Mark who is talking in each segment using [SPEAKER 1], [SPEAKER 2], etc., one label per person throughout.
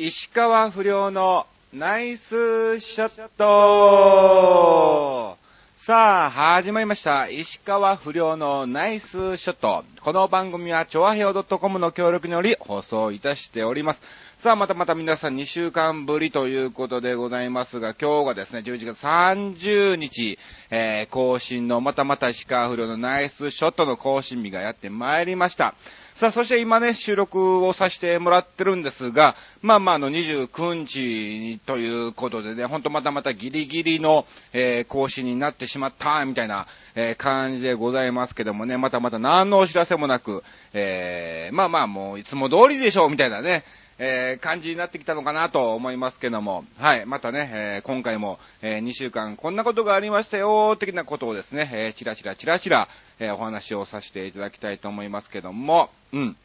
[SPEAKER 1] 石川不良のナイスショットさあ、始まりました。石川不良のナイスショット。この番組は、ちょわへお .com の協力により放送いたしております。さあ、またまた皆さん2週間ぶりということでございますが、今日がですね、11月30日、えー、更新の、またまた石川不良のナイスショットの更新日がやってまいりました。さあ、そして今ね、収録をさせてもらってるんですが、まあまあ、あの、29日ということでね、ほんとまたまたギリギリの、えー、更新になってしまった、みたいな、えー、感じでございますけどもね、またまた何のお知らせもなく、えー、まあまあ、もういつも通りでしょう、みたいなね、えー、感じになってきたのかなと思いますけども、はい、またね、えー、今回も、えー、2週間こんなことがありましたよ、的なことをですね、えー、チラチラチラチラ、えー、お話をさせていただきたいと思いますけども、うん。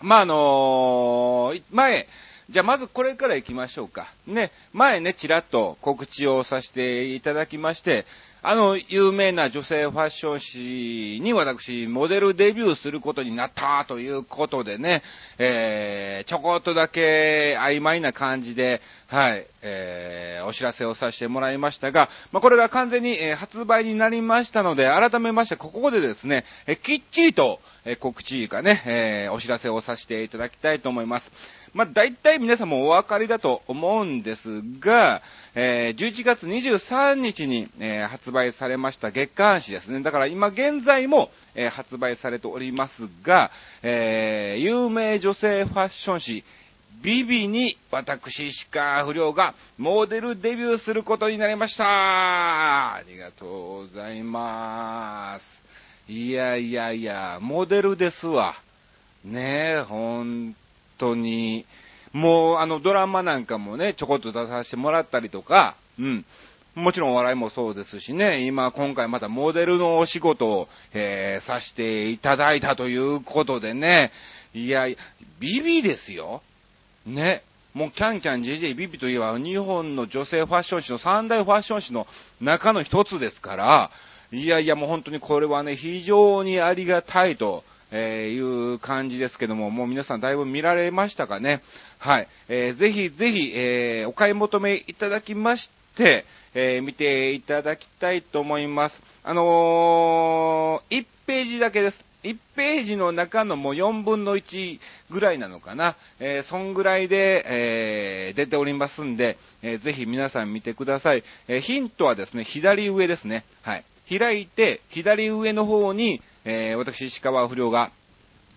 [SPEAKER 1] まあ、あのー、前、じゃあまずこれから行きましょうか。ね、前ね、ちらっと告知をさせていただきまして、あの、有名な女性ファッション誌に私、モデルデビューすることになったということでね、えー、ちょこっとだけ曖昧な感じで、はい、えー、お知らせをさせてもらいましたが、まあ、これが完全に、えー、発売になりましたので、改めまして、ここでですね、えー、きっちりと、えー、告知かね、えー、お知らせをさせていただきたいと思います。まあ、大体皆さんもお分かりだと思うんですが、えー、11月23日に、えー、発売されました月刊誌ですね。だから今現在も、えー、発売されておりますが、えー、有名女性ファッション誌、ビビに私、石川不良がモデルデビューすることになりました。ありがとうございます。いやいやいや、モデルですわ。ねえ、本当に。もう、あの、ドラマなんかもね、ちょこっと出させてもらったりとか、うん。もちろんお笑いもそうですしね、今、今回またモデルのお仕事を、えー、させていただいたということでね、いや、ビビですよ。ね。もう、キャンキャン JJ ビビといえば、日本の女性ファッション誌の三大ファッション誌の中の一つですから、いやいや、もう本当にこれはね、非常にありがたいと、えー、いう感じですけども、もう皆さんだいぶ見られましたかね？はい。えー、ぜひぜひ、えー、お買い求めいただきまして、えー、見ていただきたいと思います。あのー、1ページだけです。1ページの中のもう4分の1ぐらいなのかな？えー、そんぐらいで、えー、出ておりますんで、えー、ぜひ皆さん見てください。え、ヒントはですね、左上ですね。はい。開いて、左上の方に、えー、私、石川不良が、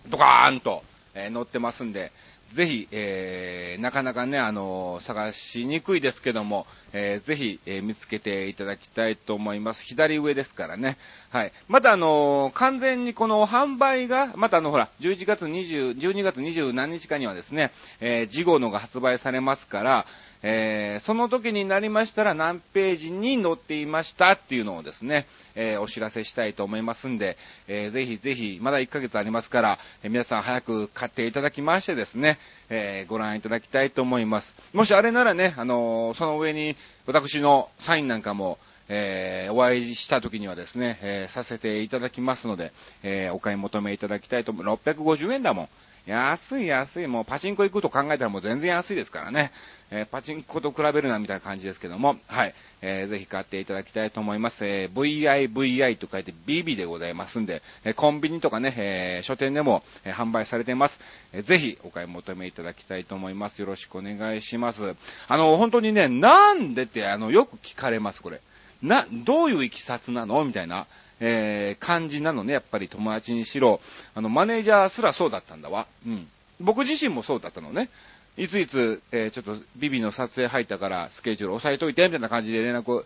[SPEAKER 1] ドカーンと、えー、乗ってますんで、ぜひ、えー、なかなかね、あのー、探しにくいですけども、えー、ぜひ、えー、見つけていただきたいと思います。左上ですからね。はい。また、あのー、完全にこの販売が、またあの、ほら、11月20、12月20何日かにはですね、えー、次号のが発売されますから、えー、その時になりましたら何ページに載っていましたっていうのをですね、えー、お知らせしたいと思いますんで、えー、ぜひぜひ、まだ1ヶ月ありますから、え、皆さん早く買っていただきましてですね、えー、ご覧いただきたいと思います。もしあれならね、あの、その上に私のサインなんかも、えー、お会いした時にはですね、えー、させていただきますので、えー、お買い求めいただきたいと思います。650円だもん。安い安い。もうパチンコ行くと考えたらもう全然安いですからね。えー、パチンコと比べるなみたいな感じですけども、はい。えー、ぜひ買っていただきたいと思います。えー、VIVI と書いて BB でございますんで、え、コンビニとかね、え、書店でも、え、販売されています。え、ぜひお買い求めいただきたいと思います。よろしくお願いします。あの、本当にね、なんでって、あの、よく聞かれます、これ。な、どういういきさつなの？みたいな。えー、感じなのね、やっぱり友達にしろ、あの、マネージャーすらそうだったんだわ。うん。僕自身もそうだったのね。いついつ、えー、ちょっとビビの撮影入ったからスケジュール押さえといて、みたいな感じで連絡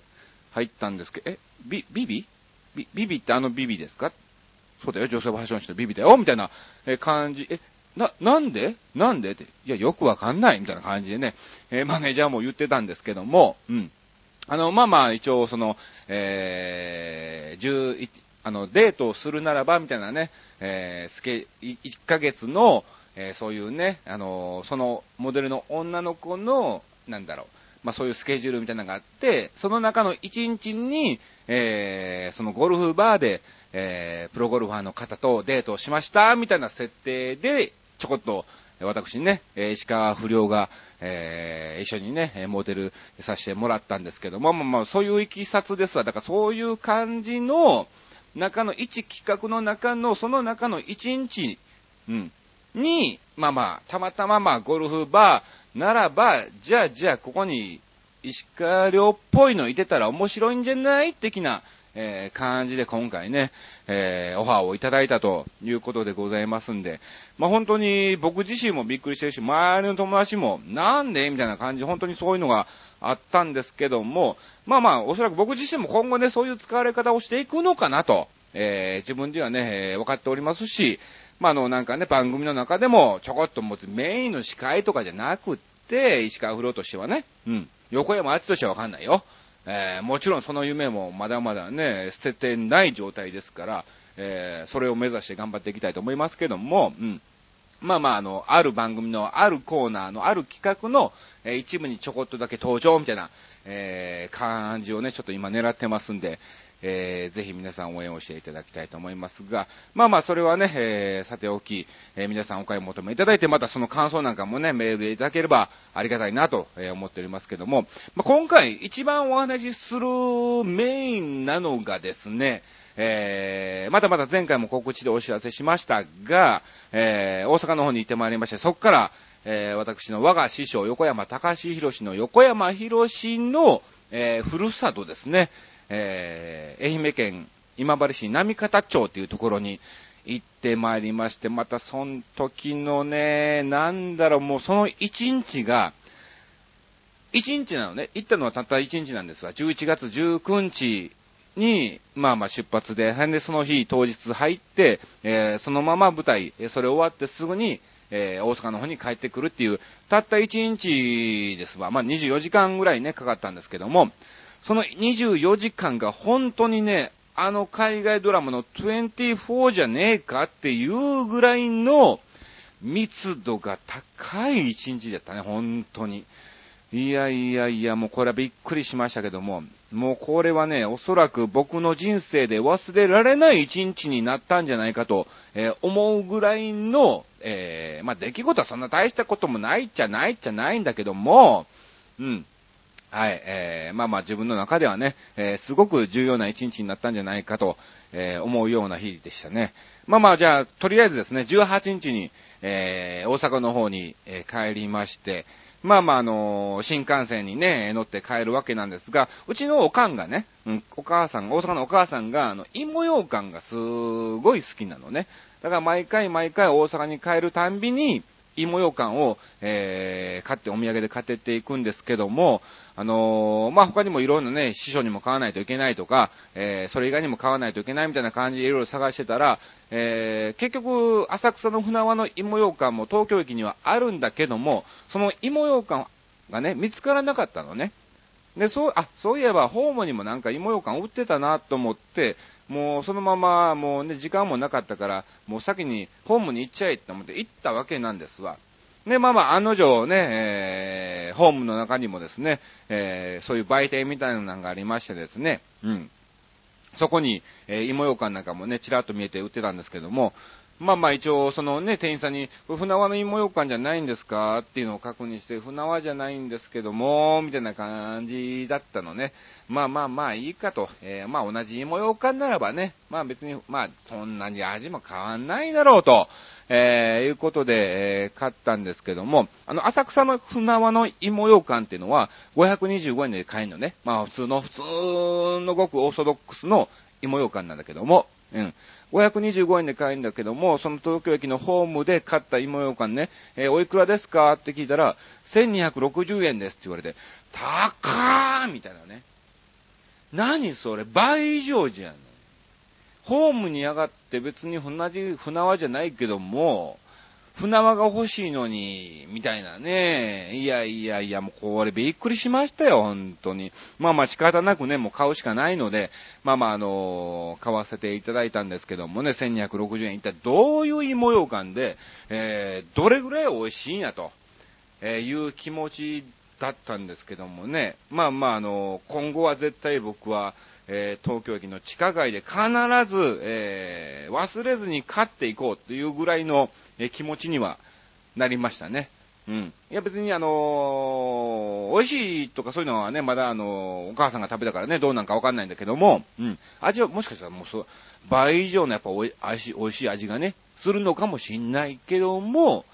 [SPEAKER 1] 入ったんですけど、え、ビ、ビビ？ビビビってあのビビですか？そうだよ、女性ファッション誌のビビだよ、みたいなえ感じ。え、な、なんで？なんで？って。いや、よくわかんない、みたいな感じでね、えー、マネージャーも言ってたんですけども、うん。あの、まあまあ、一応、その、えー、11、あの、デートをするならば、みたいなね、えー、スケ、1ヶ月の、えー、そういうね、あの、そのモデルの女の子の、なんだろう、まあそういうスケジュールみたいなのがあって、その中の1日に、えー、そのゴルフバーで、えー、プロゴルファーの方とデートをしました、みたいな設定で、ちょこっと、私ね、石川不良が、えー、一緒にね、モデルさせてもらったんですけども、まあまあ、そういういきさつですわ。だからそういう感じの、中の一企画の中の、その中の一日、うん、に、まあまあ、たまたままあ、ゴルフバーならば、じゃあじゃあここに石川遼っぽいのいてたら面白いんじゃない？的な、えー、感じで今回ね、えー、オファーをいただいたということでございますんで、まあ、本当に僕自身もびっくりしてるし、周りの友達も、なんでみたいな感じ、本当にそういうのがあったんですけども、まあまあ、おそらく僕自身も今後ね、そういう使われ方をしていくのかなと、えー、自分ではね、えー、分かっておりますし、まあ、あの、なんかね、番組の中でも、ちょこっと持つメインの司会とかじゃなくって、石川不良としてはね、うん、横山あちとしてはわかんないよ。えー、もちろんその夢もまだまだね、捨ててない状態ですから、えー、それを目指して頑張っていきたいと思いますけども、うん。まあまあ、あの、ある番組のあるコーナーのある企画の、えー、一部にちょこっとだけ登場みたいな、えー、感じをね、ちょっと今狙ってますんで、えー、ぜひ皆さん応援をしていただきたいと思いますが、まあまあ、それはね、えー、さておき、えー、皆さんお買い求めいただいて、またその感想なんかもね、メールでいただければありがたいなと、え思っておりますけども、まあ、今回一番お話しするメインなのがですね、えー、まだまだ前回も告知でお知らせしましたが、えー、大阪の方に行ってまいりまして、そこから、えー、私の我が師匠、横山隆史博士の横山博士の、えー、ふるさとですね、えー、愛媛県今治市波方町っていうところに行ってまいりまして、またその時のね、なんだろう、もうその一日が、一日なのね、行ったのはたった一日なんですが、11月19日に、まあまあ出発で、で、その日当日入って、えー、そのまま舞台、それ終わってすぐに、えー、大阪の方に帰ってくるっていう、たった一日ですわ。まあ24時間ぐらいね、かかったんですけども、その24時間が本当にね、あの海外ドラマの24じゃねえかっていうぐらいの密度が高い一日だったね、本当に。いやいやいや、もうこれはびっくりしましたけども、もうこれはね、おそらく僕の人生で忘れられない一日になったんじゃないかと、えー、思うぐらいの、えー、まあ、出来事はそんな大したこともないっちゃないっちゃないんだけども、うん。はい、えー、まあまあ自分の中ではね、えー、すごく重要な一日になったんじゃないかと、えー、思うような日でしたね。まあまあじゃあ、とりあえずですね、18日に、えー、大阪の方に、えー、帰りまして、まあまああのー、新幹線にね、乗って帰るわけなんですが、うちのおかんがね、うん、お母さん、大阪のお母さんが、あの、芋羊羹がすごい好きなのね。だから毎回毎回大阪に帰るたんびに、芋羊羹を、えー、買ってお土産で買ってっていくんですけども、あのー、まあ、他にもいろんなね、師匠にも買わないといけないとか、えー、それ以外にも買わないといけないみたいな感じでいろいろ探してたら、えー、結局、浅草の船輪の芋羊羹も東京駅にはあるんだけども、その芋羊羹がね、見つからなかったのね。で、そう、あ、そういえば、ホームにもなんか芋羊羹売ってたなと思って、もうそのまま、もうね、時間もなかったから、もう先にホームに行っちゃえって思って行ったわけなんですわ。で、まあまあ、案の定ね、えー、ホームの中にもですね、えー、そういう売店みたいなのがありましてですね、うん。そこに、えー、芋ようかんなんかもね、ちらっと見えて売ってたんですけども、まあまあ一応、そのね、店員さんに、船輪の芋ようかんじゃないんですか？っていうのを確認して、船輪じゃないんですけども、みたいな感じだったのね。まあまあまあいいかと。えー、まあ同じ芋ようかんならばね、まあ別に、まあそんなに味も変わんないだろうと。えー、いうことで、えー、買ったんですけども、あの、浅草の船輪の芋羊羹っていうのは、525円で買えるのね。まあ、普通の、普通のごくオーソドックスの芋羊羹なんだけども、うん。525円で買えるんだけども、その東京駅のホームで買った芋ようかんね、えー、おいくらですかって聞いたら、1260円ですって言われて、高ーみたいなね。何それ？倍以上じゃん。ホームに上がって別に同じ船輪じゃないけども、船輪が欲しいのに、みたいなね。いやいやいや、もうこれびっくりしましたよ、本当に。まあまあ仕方なくね、もう買うしかないので、まあまああのー、買わせていただいたんですけどもね、1260円。一体どういう芋ようかんで、えー、どれぐらい美味しいんやと、えー、いう気持ちだったんですけどもね。まあまああのー、今後は絶対僕は、えー、東京駅の地下街で必ず、えー、忘れずに勝っていこうというぐらいの、え、気持ちにはなりましたね。うん。いや別にあのー美味しいとかそういうのはね、まだあのーお母さんが食べたからね、どうなんかわかんないんだけども、うん。味はもしかしたらもうそう、倍以上のやっぱおい味しい美味しい味がね、するのかもしんないけども、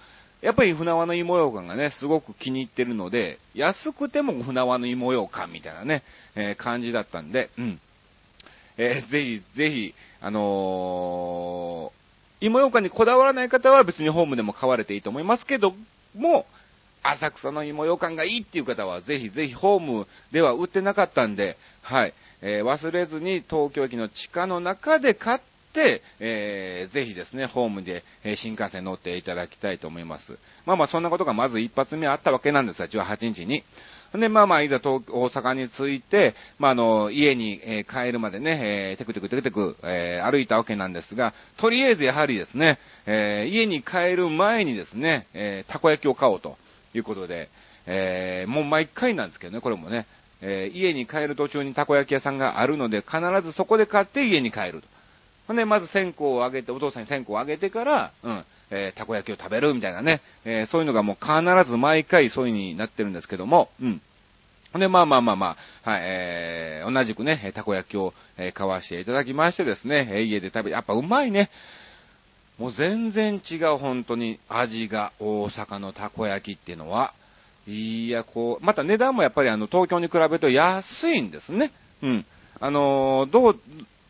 [SPEAKER 1] やっぱり船輪の芋ようかんがね、すごく気に入ってるので、安くても船輪の芋ようかんみたいなね、えー感じだったんで、うん。えーぜひ、ぜひ、あの芋ようかんにこだわらない方は別にホームでも買われていいと思いますけども、浅草の芋ようかんがいいっていう方は、ぜひぜひホームでは売ってなかったんで、はい、えー忘れずに東京駅の地下の中で買って、えーぜひですね、ホームで、え新幹線乗っていただきたいと思います。まあまあそんなことがまず一発目あったわけなんですが、18日に。で、まあまあ、いざ東大阪に着いて、まああの、家に、えー帰るまでね、えーテクテクテクテク、えー歩いたわけなんですが、とりあえずやはりですね、えー家に帰る前にですね、えーたこ焼きを買おうということで、えーもう毎回なんですけどね、これもね、えー家に帰る途中にたこ焼き屋さんがあるので、必ずそこで買って家に帰ると。ほんで、まず線香をあげて、お父さんに線香をあげてから、うん、えーたこ焼きを食べるみたいなね、えーそういうのがもう必ず毎回そういうになってるんですけども、うん。ほんで、まあまあまあまあ、はい、えー、同じくね、たこ焼きを、えー買わしていただきましてですね、え家で食べ、やっぱうまいね。もう全然違う、本当に味が、大阪のたこ焼きっていうのは。いや、こう、また値段もやっぱりあの、東京に比べると安いんですね。うん。あのーどう、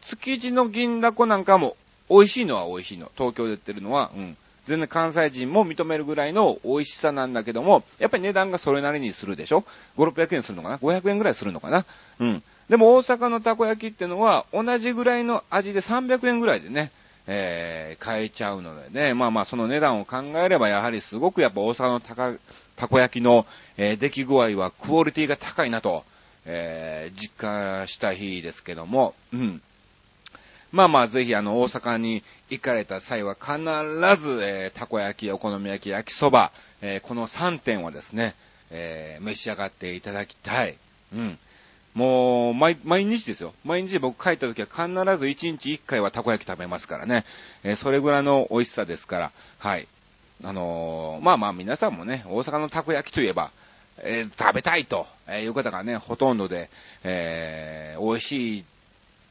[SPEAKER 1] 築地の銀だこなんかも美味しいのは美味しいの。東京で売ってるのは、うん。全然関西人も認めるぐらいの美味しさなんだけども、やっぱり値段がそれなりにするでしょ ?5、600円するのかな ?500 円ぐらいするのかな？うん。でも大阪のたこ焼きってのは、同じぐらいの味で300円ぐらいでね、えー、買えちゃうのでね、まあまあその値段を考えれば、やはりすごくやっぱ大阪のたかたこ焼きの、えー出来具合はクオリティが高いなと、えー実感した日ですけども、うん。まあまあ、ぜひ、あの、大阪に行かれた際は、必ず、えーたこ焼き、お好み焼き、焼きそば、えーこの3点をですね、えー召し上がっていただきたい。うん。もう、毎、毎日ですよ。毎日僕帰った時は必ず1日1回はたこ焼き食べますからね。えーそれぐらいの美味しさですから、はい。あのーまあまあ皆さんもね、大阪のたこ焼きといえば、えー食べたいと、えーいう方がね、ほとんどで、えー美味しい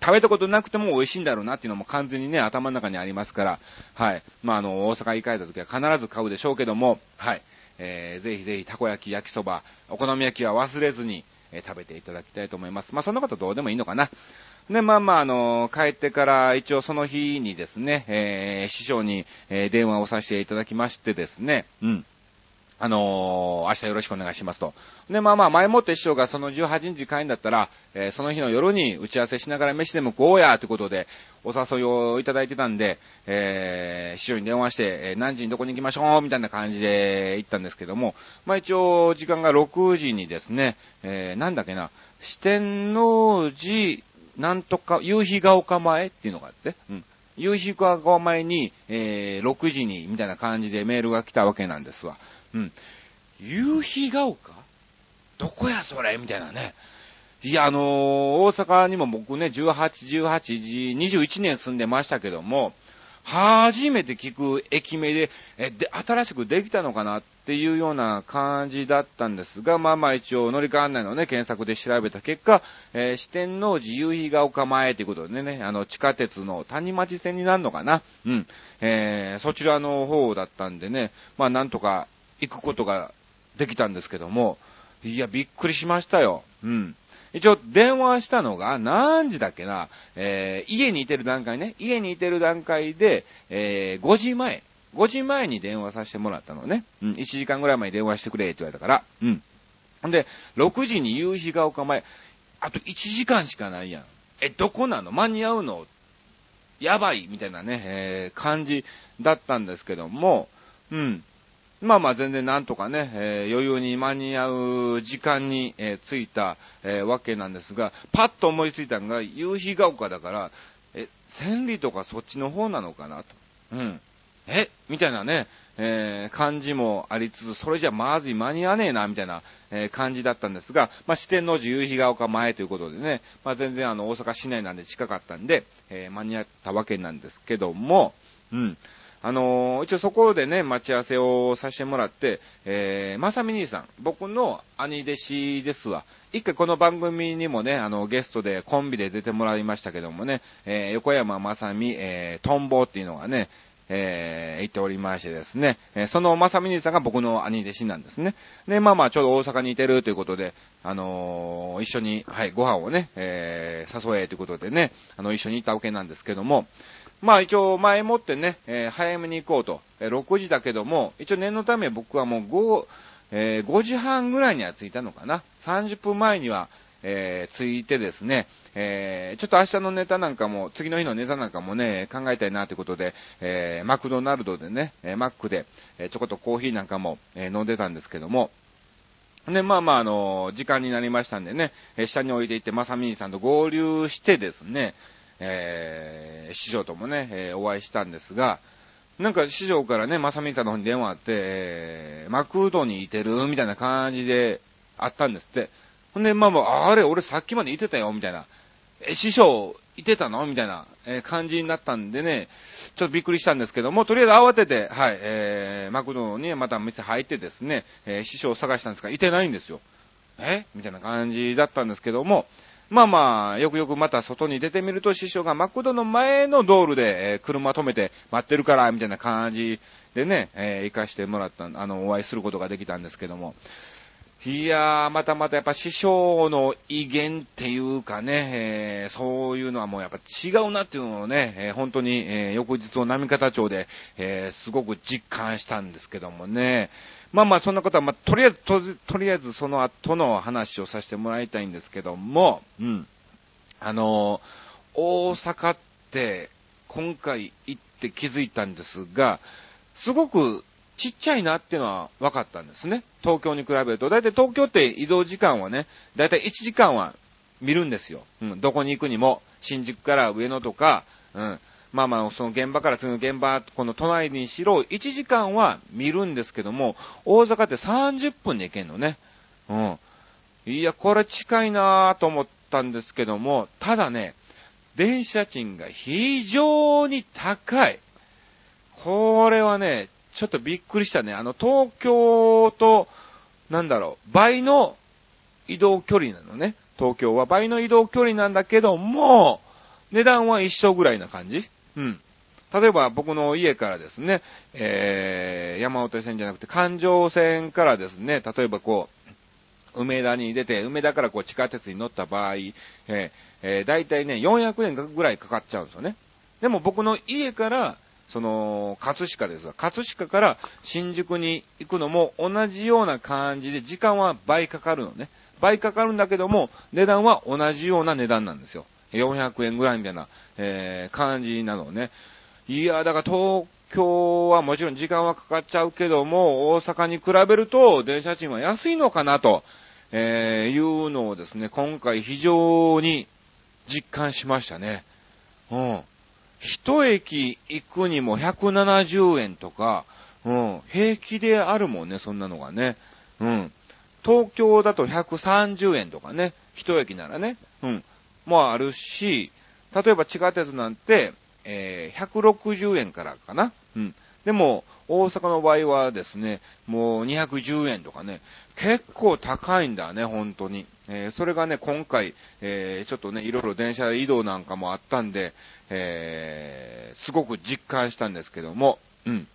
[SPEAKER 1] 食べたことなくても美味しいんだろうなっていうのも完全にね、頭の中にありますから、はい。まあ、あの、大阪に帰った時は必ず買うでしょうけども、はい。えー、ぜひぜひ、たこ焼き、焼きそば、お好み焼きは忘れずに、えー食べていただきたいと思います。まあ、そんなことどうでもいいのかな。で、まあまあ、あの帰ってから、一応その日にですね、えー師匠に、え電話をさせていただきましてですね、うん。あのー明日よろしくお願いしますと。で、まあまあ、前もって師匠がその18日帰んだったら、えーその日の夜に打ち合わせしながら飯でも食おうや、ということで、お誘いをいただいてたんで、えー師匠に電話して、え何時にどこに行きましょう、みたいな感じで行ったんですけども、まあ一応、時間が6時にですね、えーなんだっけな、四天王寺、なんとか、夕日が丘前っていうのがあって、うん。夕日が丘前に、えー6時に、みたいな感じでメールが来たわけなんですわ。うん。夕日が丘？どこやそれ？みたいなね。いや、あのー大阪にも僕ね、18、18時、21年住んでましたけども、初めて聞く駅名で、え、で、新しくできたのかなっていうような感じだったんですが、まあまあ一応乗り換わんないのね、検索で調べた結果、えー四天王寺夕日が丘前ということでね、あの、地下鉄の谷町線になるのかな？うん。えーそちらの方だったんでね、まあなんとか行くことができたんですけども、いや、びっくりしましたよ。うん。一応、電話したのが、何時だっけな、えー家にいてる段階ね、家にいてる段階で、えー5時前、5時前に電話させてもらったのね。うん、1時間ぐらい前に電話してくれって言われたから、うん。んで、6時に夕日が丘前、あと1時間しかないやん。え、どこなの？間に合うの？やばいみたいなね、えー感じだったんですけども、うん。まあまあ全然なんとかね、えー余裕に間に合う時間に、えー着いた、えーわけなんですが、パッと思いついたのが夕日が丘だから、え、千里とかそっちの方なのかなと。うん。えみたいなね、えー感じもありつつ、それじゃまずい間に合わねえな、みたいな、えー感じだったんですが、まあ、四天王寺夕日が丘前ということでね、まあ、全然あの、大阪市内なんで近かったんで、えー間に合ったわけなんですけども、うん。あのー、一応そこでね、待ち合わせをさせてもらって、えー、まさみ兄さん、僕の兄弟子ですわ。一回この番組にもね、あの、ゲストでコンビで出てもらいましたけどもね、えー、横山まさみ、えー、トンボっていうのがね、えー、言っておりましてですね、えー、そのまさみ兄さんが僕の兄弟子なんですね。で、まあまあ、ちょうど大阪にいてるということで、あのー、一緒に、はい、ご飯をね、えー、誘えということでね、あの、一緒に行ったわけなんですけども、まあ一応前もってね、えー、早めに行こうと、えー、6時だけども、一応念のため僕はもう5、えー、5時半ぐらいには着いたのかな。30分前には、えー、着いてですね、えー、ちょっと明日のネタなんかも、次の日のネタなんかもね、考えたいなということで、えー、マクドナルドでね、えー、マックで、え、ちょこっとコーヒーなんかも、え、飲んでたんですけども、で、まあまあ、あの時間になりましたんでね、え下に置いていって、まさみさんと合流してですね、えー、師匠ともね、えー、お会いしたんですが、なんか師匠からね、まさみさんの方に電話あって、えー、マクドにいてるみたいな感じであったんですって。ほんで、まあまあ、あれ、俺さっきまでいてたよ、みたいな。え、師匠、いてたの？みたいな、え、感じになったんでね、ちょっとびっくりしたんですけども、とりあえず慌てて、はい、えー、マクドにまた店入ってですね、えー、師匠を探したんですが、いてないんですよ。え？みたいな感じだったんですけども、まあまあ、よくよくまた外に出てみると、師匠がマクドの前の道路で、え、車止めて待ってるから、みたいな感じでね、えー、行かしてもらった、あの、お会いすることができたんですけども。いやー、またまたやっぱ師匠の威厳っていうかね、えー、そういうのはもうやっぱ違うなっていうのをね、えー、本当に、えー、翌日の波方町で、えすごく実感したんですけどもね。まあまあそんなことは、まあ、とりあえず、と、とりあえずその後の話をさせてもらいたいんですけども、うん。あのー、大阪って今回行って気づいたんですが、すごくちっちゃいなっていうのは分かったんですね。東京に比べると。だいたい東京って移動時間はね、だいたい1時間は見るんですよ。うん、どこに行くにも。新宿から上野とか、うん、まあまあ、その現場から次の現場、この都内にしろ、1時間は見るんですけども、大阪って30分で行けんのね。うん。いや、これ近いなぁと思ったんですけども、ただね、電車賃が非常に高い。これはね、ちょっとびっくりしたね。あの、東京と、なんだろう、倍の移動距離なのね。東京は倍の移動距離なんだけども、値段は一緒ぐらいな感じうん。例えば僕の家からですね、えー、山手線じゃなくて環状線からですね、例えばこう、梅田に出て、梅田からこう地下鉄に乗った場合、えー、えー、ね、400円ぐらいかかっちゃうんですよね。でも僕の家から、その、葛飾ですが、葛飾から新宿に行くのも同じような感じで時間は倍かかるのね。倍かかるんだけども、値段は同じような値段なんですよ。400円ぐらいみたいな、えー、感じなのね。いや、だから東京はもちろん時間はかかっちゃうけども、大阪に比べると電車賃は安いのかなと、えー、いうのをですね、今回非常に実感しましたね。うん。一駅行くにも170円とか、うん、平気であるもんね、そんなのがね。うん。東京だと130円とかね、一駅ならね。うん。もあるし、例えば地下鉄なんて、えー、160円からかな。うん。でも、大阪の場合はですね、もう210円とかね、結構高いんだね、本当に。えー、それがね、今回、えー、ちょっとね、いろいろ電車移動なんかもあったんで、えー、すごく実感したんですけども、うん。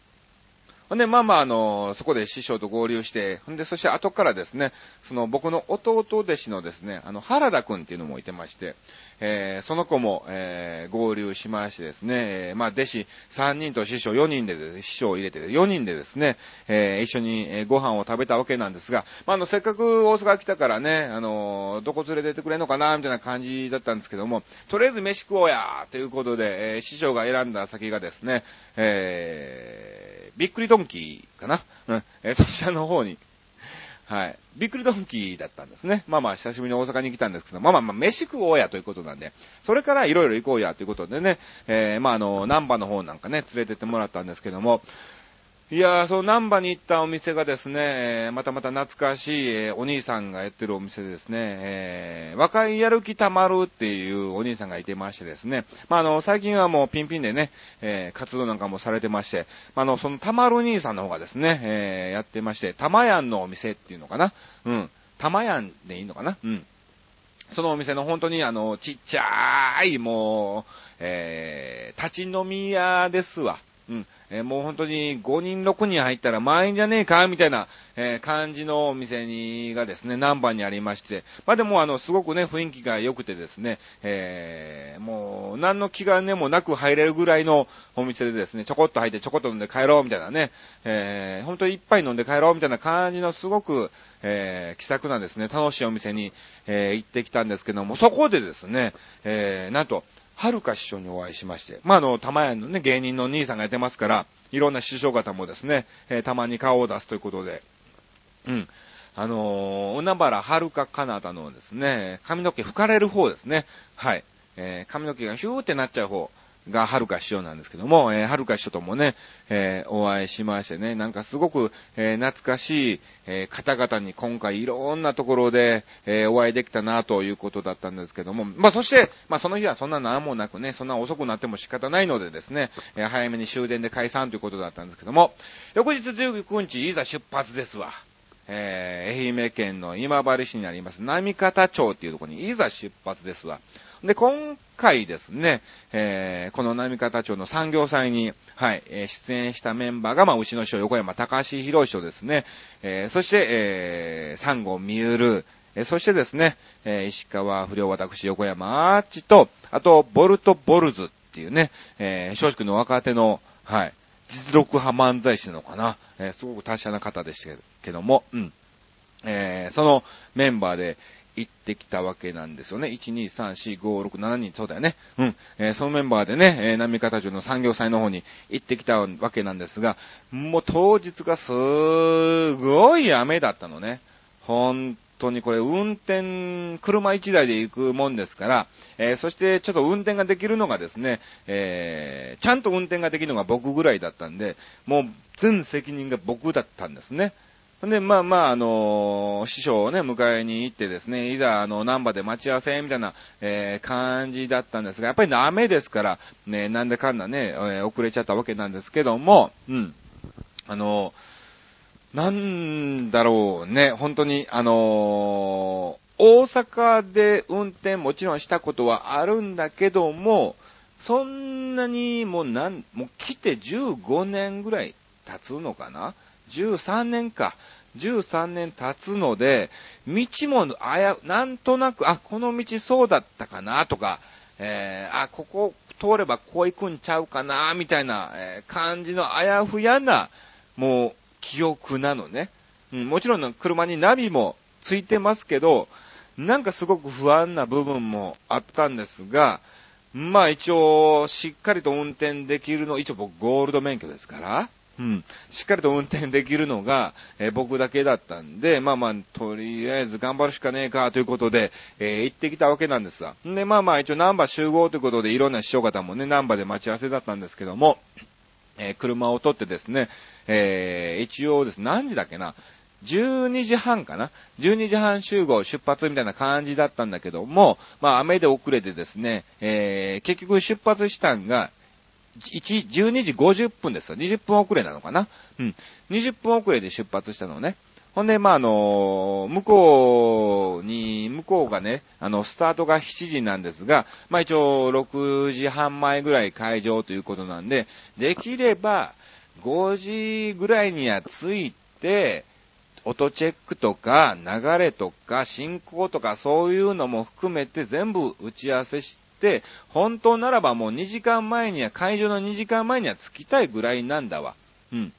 [SPEAKER 1] ほんで、まあまあ、あの、そこで師匠と合流して、ほんで、そして後からですね、その僕の弟弟子のですね、あの、原田くんっていうのもいてまして、えー、その子も、えー、合流しましてですね、えー、まあ、弟子3人と師匠4人で、ね、師匠を入れて4人でですね、えー、一緒に、ご飯を食べたわけなんですが、まあ、あの、せっかく大阪来たからね、あの、どこ連れてってくれんのかな、みたいな感じだったんですけども、とりあえず飯食おうやということで、えー、師匠が選んだ先がですね、えー、びっくりドンキーかな、うん、えー、そちらの方に、はい。びっくりドンキーだったんですね。まあまあ、久しぶりに大阪に来たんですけど、まあまあまあ、飯食おうやということなんで、それからいろいろ行こうやということでね、えー、まああの、南波の方なんかね、連れてってもらったんですけども、いやー、そう、南波に行ったお店がですね、またまた懐かしい、えー、お兄さんがやってるお店でですね、えー、若いやる気たまるっていうお兄さんがいてましてですね、まあ、あの、最近はもうピンピンでね、えー、活動なんかもされてまして、まあの、そのたまる兄さんの方がですね、えー、やってまして、たまやんのお店っていうのかなうん。たまやんでいいのかなうん。そのお店の本当にあの、ちっちゃーい、もう、えー、立ち飲み屋ですわ。うん。えー、もう本当に5人6人入ったら満員じゃねえかみたいな、えー、感じのお店に、がですね、南蛮にありまして、まあでもあの、すごくね、雰囲気が良くてですね、えー、もう、何の気兼ねもなく入れるぐらいのお店でですね、ちょこっと入ってちょこっと飲んで帰ろうみたいなね、えー、本当に一杯飲んで帰ろうみたいな感じのすごく、えー、気さくなですね、楽しいお店に、えー、行ってきたんですけども、そこでですね、えー、なんと、はるか師匠にお会いしまして、まあ、あの、玉屋のね、芸人の兄さんがやってますから、いろんな師匠方もですね、えー、たまに顔を出すということで、うん。あのー、海原はるかかなたのですね、髪の毛吹かれる方ですね。はい。えー、髪の毛がヒューってなっちゃう方。が、はるか師匠なんですけども、えー、はるか師匠ともね、えー、お会いしましてね、なんかすごく、えー、懐かしい、え、方々に今回いろんなところで、え、お会いできたなということだったんですけども、まあそして、まあその日はそんな何もなくね、そんな遅くなっても仕方ないのでですね、え、早めに終電で解散ということだったんですけども、翌日19日いざ出発ですわ。え、愛媛県の今治市にあります、波方町っていうところにいざ出発ですわ。で、今回ですね、えー、この波方町の産業祭に、はい、えー、出演したメンバーが、まあ、牛の師匠横山高橋博士とですね、えー、そして、えー、三郷三浦、えー、そしてですね、えー、石川不良私横山アーチと、あと、ボルト・ボルズっていうね、えー、松竹の若手の、はい、実力派漫才師なのかな、えー、すごく達者な方でしたけども、うん。えー、そのメンバーで、行ってきたわけなんですよね。1、2、3、4、5、6、7人、そうだよね。うん。えー、そのメンバーでね、えー、波方町の産業祭の方に行ってきたわけなんですが、もう当日がすーごい雨だったのね。本当にこれ運転、車1台で行くもんですから、えー、そしてちょっと運転ができるのがですね、えー、ちゃんと運転ができるのが僕ぐらいだったんで、もう全責任が僕だったんですね。で、まあまあ、あのー、師匠をね、迎えに行ってですね、いざ、あの、南波で待ち合わせみたいな、えー、感じだったんですが、やっぱり雨ですから、ね、なんでかんだね、えー、遅れちゃったわけなんですけども、うん。あのー、なんだろうね、本当に、あの大阪で運転もちろんしたことはあるんだけども、そんなにもうなん、もう来て15年ぐらい経つのかな13年か。13年経つので、道もあや、なんとなく、あ、この道そうだったかなとか、えー、あ、ここ通ればこう行くんちゃうかなみたいな、えー、感じのあやふやな、もう、記憶なのね。うん、もちろん車にナビもついてますけど、なんかすごく不安な部分もあったんですが、まあ一応、しっかりと運転できるの、一応僕ゴールド免許ですから、うん。しっかりと運転できるのが、えー、僕だけだったんで、まあまあ、とりあえず頑張るしかねえかということで、えー、行ってきたわけなんですわ。で、まあまあ、一応ナンバー集合ということで、いろんな師匠方もね、ナンバーで待ち合わせだったんですけども、えー、車を取ってですね、えー、一応です、何時だっけな、12時半かな ?12 時半集合出発みたいな感じだったんだけども、まあ雨で遅れてですね、えー、結局出発したんが1、12時50分ですよ。20分遅れなのかな？うん。20分遅れで出発したのね。ほんで、まあ、あの、向こうに、向こうがね、あの、スタートが7時なんですが、まあ一応6時半前ぐらい会場ということなんで、できれば5時ぐらいには着いて、音チェックとか流れとか進行とかそういうのも含めて全部打ち合わせし、本当ならばもう2時間前には、会場の2時間前には着きたいぐらいなんだわ。うん。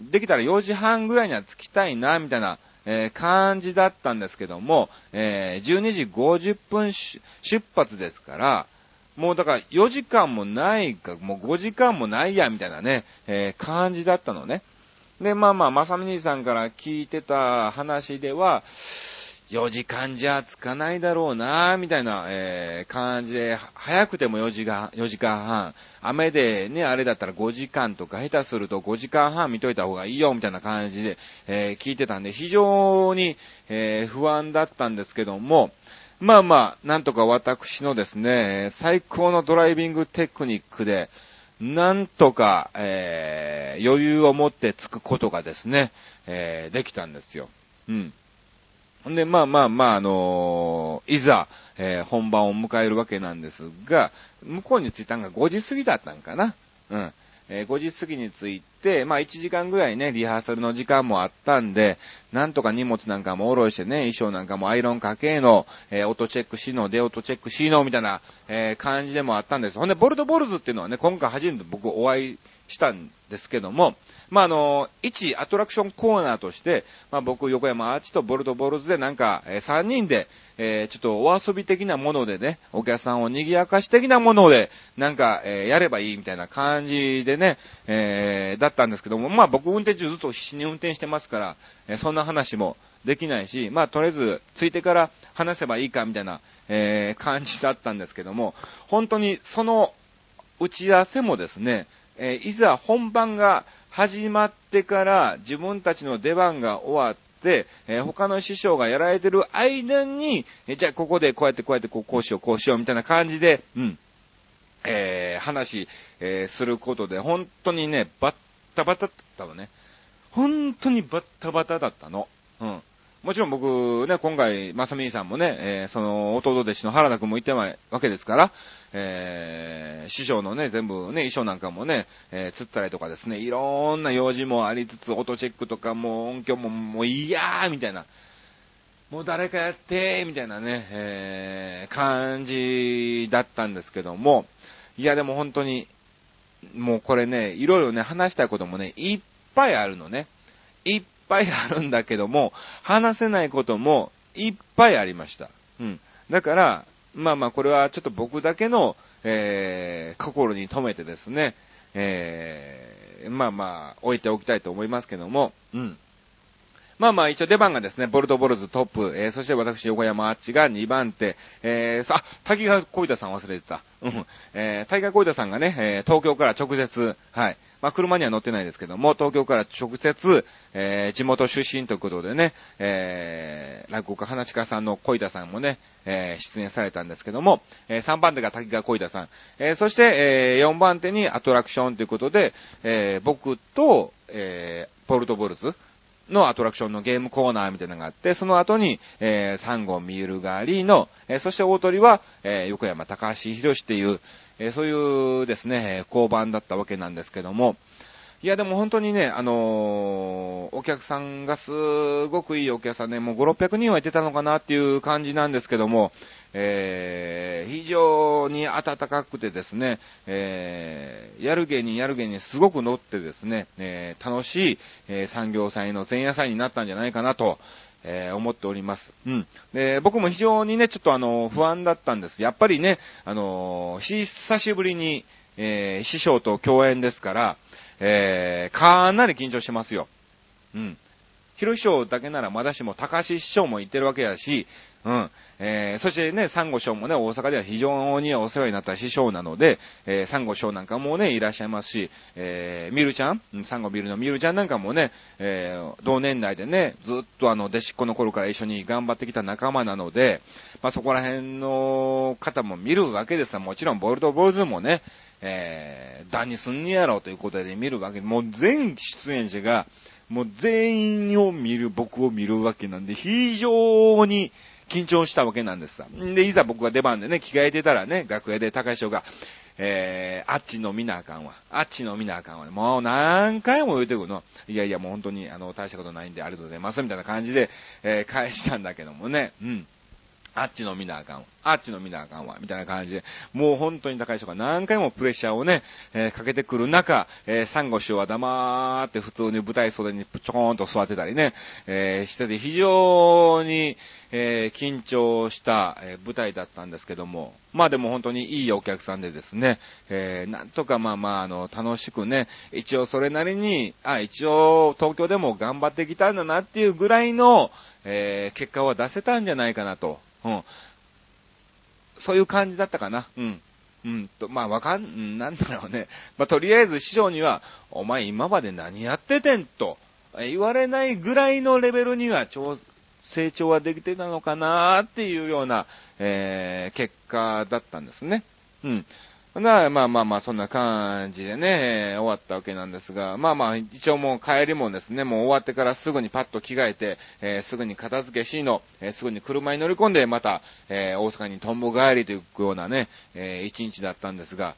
[SPEAKER 1] できたら4時半ぐらいには着きたいな、みたいな、えー、感じだったんですけども、えー、12時50分出発ですから、もうだから4時間もないか、もう5時間もないや、みたいなね、えー、感じだったのね。で、まあまあ、まさみ兄さんから聞いてた話では、4時間じゃつかないだろうな、みたいな、えー、感じで、早くても4時間、4時間半。雨でね、あれだったら5時間とか、下手すると5時間半見といた方がいいよ、みたいな感じで、えー、聞いてたんで、非常に、えー、不安だったんですけども、まあまあ、なんとか私のですね、最高のドライビングテクニックで、なんとか、えー、余裕を持って着くことがですね、えー、できたんですよ。うん。んで、まあまあまあ、あのー、いざ、えー、本番を迎えるわけなんですが、向こうに着いたのが5時過ぎだったんかな。うん。えー、5時過ぎに着いて、まあ1時間ぐらいね、リハーサルの時間もあったんで、なんとか荷物なんかも下ろしてね、衣装なんかもアイロンかけの、えー、オートチェックしの、デオトチェックしの、みたいな、えー、感じでもあったんです。ほんで、ボルトボルズっていうのはね、今回初めて僕お会いしたんですけども、まあ、あの、一アトラクションコーナーとして、まあ、僕、横山アーチとボルトボルズでなんか、えー、3人で、えー、ちょっとお遊び的なものでね、お客さんを賑やかし的なもので、なんか、えー、やればいいみたいな感じでね、えー、だったんですけども、まあ僕運転中ずっと必死に運転してますから、え、そんな話もできないし、まあとりあえず、ついてから話せばいいかみたいな、え、感じだったんですけども、本当にその打ち合わせもですね、え、いざ本番が始まってから自分たちの出番が終わって、えー、他の師匠がやられてる間に、えー、じゃあここでこうやってこうやってこうこうしようこうしようみたいな感じで、うん、えー、話、えー、することで、本当にね、バッタバタだったのね。本当にバッタバタだったの。うん。もちろん僕ね、今回、まさみさんもね、えー、その弟弟子の原田くんも行ってないわけですから、えー、師匠のね、全部ね、衣装なんかもね、えー、釣ったりとかですね、いろんな用事もありつつ、音チェックとかも音響ももういやーみたいな、もう誰かやってーみたいなね、えー、感じだったんですけども、いやでも本当に、もうこれね、いろいろね、話したいこともね、いっぱいあるのね。いっぱいあるんだけども、話せないこともいっぱいありました。うん。だから、まあまあこれはちょっと僕だけの、えー、心に留めてですね、えー、まあまあ置いておきたいと思いますけども、うん。まあまあ一応出番がですね、ボルトボルズトップ、えー、そして私横山あっちが2番手、えー、さ、あ、滝川小板さん忘れてた。うん。えー、滝川小板さんがね、えー、東京から直接、はい。まあ、車には乗ってないですけども、東京から直接、えー、地元出身ということでね、えー、落語家花近さんの小板さんもね、えー、出演されたんですけども、えー、3番手が滝川小板さん、えー、そして、えー、4番手にアトラクションということで、えー、僕と、えー、ポルトボルズ、のアトラクションのゲームコーナーみたいなのがあって、その後に、えー、サンゴミールガーリーの、えー、そして大鳥は、えー、横山高橋博士っていう、えそういうですね、交番だったわけなんですけども、いや、でも本当にね、あのー、お客さんがすごくいいお客さんね、もう5、600人はいてたのかなっていう感じなんですけども、えー、非常に暖かくてですね、えー、やる芸人やる芸人すごく乗ってですね、え、楽しい、え、産業祭の前夜祭になったんじゃないかなと、えー、思っております。うん。で、僕も非常にね、ちょっとあの、不安だったんです。やっぱりね、あの久しぶりに、えー、師匠と共演ですから、えー、かなり緊張してますよ。うん。広師匠だけならまだしも、高橋師匠も言ってるわけだし、うん。えー、そしてね、サンゴ師匠もね、大阪では非常にお世話になった師匠なので、えー、サンゴ師匠なんかもね、いらっしゃいますし、えー、ミルちゃん、サンゴビルのミルちゃんなんかもね、えー、同年代でね、ずっとあの、弟子っ子の頃から一緒に頑張ってきた仲間なので、まあ、そこら辺の方も見るわけですもちろん、ボルトボルズもね、えー、何すんねやろということで見るわけ。もう全出演者が、もう全員を見る、僕を見るわけなんで、非常に緊張したわけなんですさ。で、いざ僕が出番でね、着替えてたらね、楽屋で高橋が、えー、あっち飲みなあかんわ。あっち飲みなあかんわ。もう何回も言うてくるの。いやいや、もう本当に、あの、大したことないんでありがとうございます。みたいな感じで、えー、返したんだけどもね。うん。あっちの見なあかんわ。あっちの見なあかんわ。みたいな感じで、もう本当に高い人が何回もプレッシャーをね、えー、かけてくる中、えー、サンゴ師匠は黙って普通に舞台袖にちょこーんと座ってたりね、えー、してて非常に、えー、緊張した、えー、舞台だったんですけども、まあでも本当にいいお客さんでですね、えー、なんとかまあまあ、あの、楽しくね、一応それなりに、あ、一応東京でも頑張ってきたんだなっていうぐらいの、えー、結果は出せたんじゃないかなと。うん。そういう感じだったかな。うん。うんと、まあわかん、なんだろうね。まあとりあえず師匠には、お前今まで何やっててんと、言われないぐらいのレベルには成長はできてたのかなっていうような、えー、結果だったんですね。うん。まあまあまあまあ、そんな感じでね、終わったわけなんですが、まあまあ、一応もう帰りもですね、もう終わってからすぐにパッと着替えて、えー、すぐに片付けしの、えー、すぐに車に乗り込んで、また、え、大阪にとんぼ帰りというようなね、え一日だったんですが、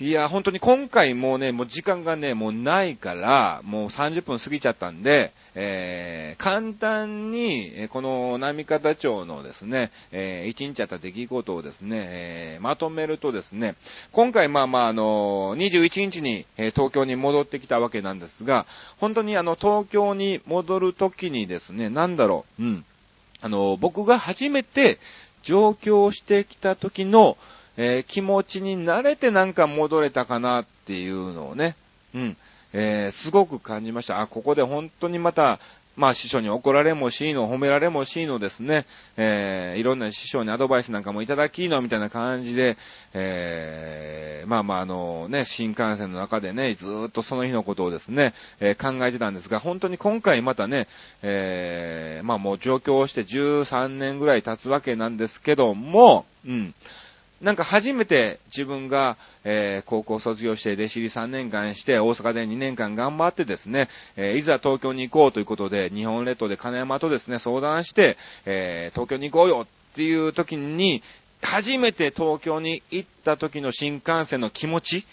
[SPEAKER 1] いや、本当に今回もうね、もう時間がね、もうないから、もう30分過ぎちゃったんで、えー、簡単に、この波方町のですね、えー、1日あった出来事をですね、えー、まとめるとですね、今回まあまああの、21日に、え、東京に戻ってきたわけなんですが、本当にあの、東京に戻るときにですね、なんだろう、うん、あの、僕が初めて上京してきた時の、えー、気持ちに慣れてなんか戻れたかなっていうのをね、うん、えー、すごく感じました。あ、ここで本当にまた、まあ師匠に怒られもしいの、褒められもしいのですね、えー、いろんな師匠にアドバイスなんかもいただきの、みたいな感じで、えー、まあまああのね、新幹線の中でね、ずっとその日のことをですね、えー、考えてたんですが、本当に今回またね、えー、まあもう上京して13年ぐらい経つわけなんですけども、うん、なんか初めて自分が、えー、高校卒業して弟子入り3年間して大阪で2年間頑張ってですね、えー、いざ東京に行こうということで日本列島で金山とですね、相談して、えー、東京に行こうよっていう時に、初めて東京に行った時の新幹線の気持ち、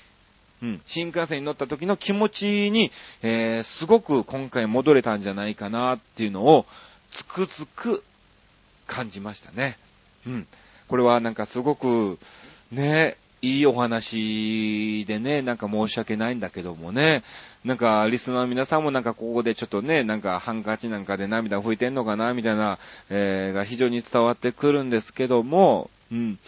[SPEAKER 1] うん、新幹線に乗った時の気持ちに、えー、すごく今回戻れたんじゃないかなっていうのを、つくづく感じましたね。うん。これはなんかすごく、ね、いいお話でね、なんか申し訳ないんだけどもね、なんかリスナーの皆さんもなんかここでちょっとね、なんかハンカチなんかで涙拭いてんのかな、みたいな、えー、が非常に伝わってくるんですけども、うん。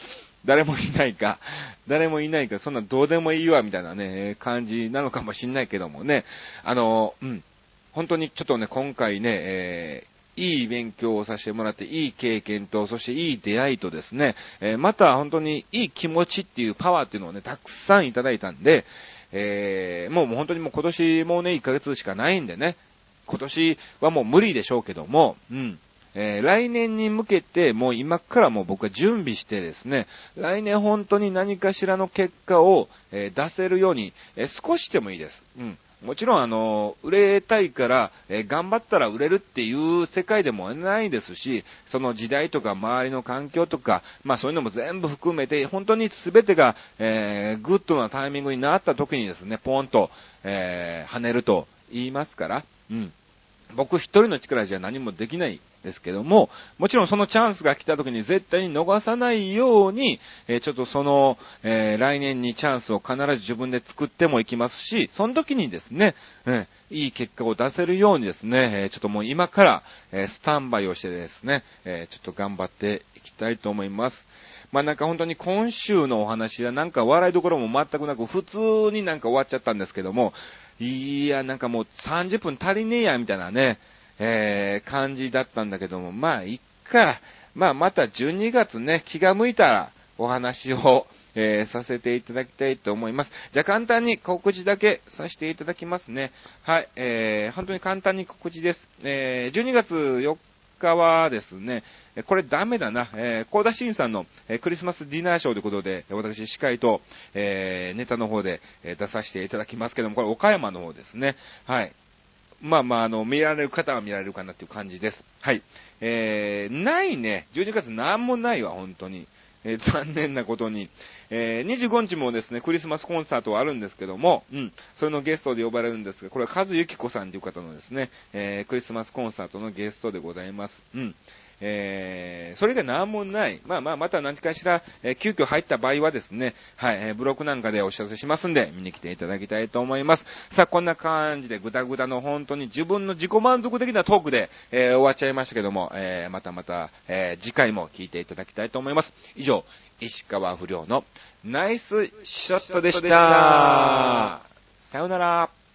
[SPEAKER 1] 誰もいないか、誰もいないか、そんなどうでもいいわ、みたいなね、感じなのかもしんないけどもね、あの、うん。本当にちょっとね、今回ね、え、いい勉強をさせてもらって、いい経験と、そしていい出会いとですね、えー、また本当にいい気持ちっていうパワーっていうのをね、たくさんいただいたんで、えー、もう本当にもう今年もね、1ヶ月しかないんでね、今年はもう無理でしょうけども、うん。えー、来年に向けて、もう今からもう僕は準備してですね、来年本当に何かしらの結果を、えー、出せるように、えー、少しでもいいです。うん。もちろんあの、売れたいから、えー、頑張ったら売れるっていう世界でもないですし、その時代とか周りの環境とか、まあそういうのも全部含めて、本当に全てが、えー、グッドなタイミングになった時にですね、ポンと、えー、跳ねると言いますから、うん。僕一人の力じゃ何もできないですけども、もちろんそのチャンスが来た時に絶対に逃さないように、えー、ちょっとその、えー、来年にチャンスを必ず自分で作ってもいきますし、その時にですね、えー、いい結果を出せるようにですね、えちょっともう今から、えスタンバイをしてですね、えちょっと頑張っていきたいと思います。まあなんか本当に今週のお話はなんか笑いどころも全くなく普通になんか終わっちゃったんですけども、いや、なんかもう30分足りねえや、みたいなね、えー、感じだったんだけども、まあ、いっか。まあ、また12月ね、気が向いたらお話を、えー、させていただきたいと思います。じゃあ簡単に告知だけさせていただきますね。はい、えー、本当に簡単に告知です。えー、12月4日はですね、これダメだな、えー、高田新さんの、えー、クリスマスディナーショーということで、私、司会と、えー、ネタの方で、出させていただきますけども、これ岡山の方ですね。はい。まあまあ、あの、見られる方は見られるかなっていう感じです。はい。えー、ないね。12月なんもないわ、本当に。えー、残念なことに。えー、25日もですね、クリスマスコンサートはあるんですけども、うん、それのゲストで呼ばれるんですが、これは和幸子さんという方のですね、えー、クリスマスコンサートのゲストでございます。うん。えー、それが何もない。まあまあ、また何かしら、えー、急遽入った場合はですね、はい、えー、ブロックなんかでお知らせしますんで、見に来ていただきたいと思います。さあ、こんな感じでぐだぐだの本当に自分の自己満足的なトークで、えー、終わっちゃいましたけども、えー、またまた、えー、次回も聞いていただきたいと思います。以上、石川不良のナイスショットでした。さよなら。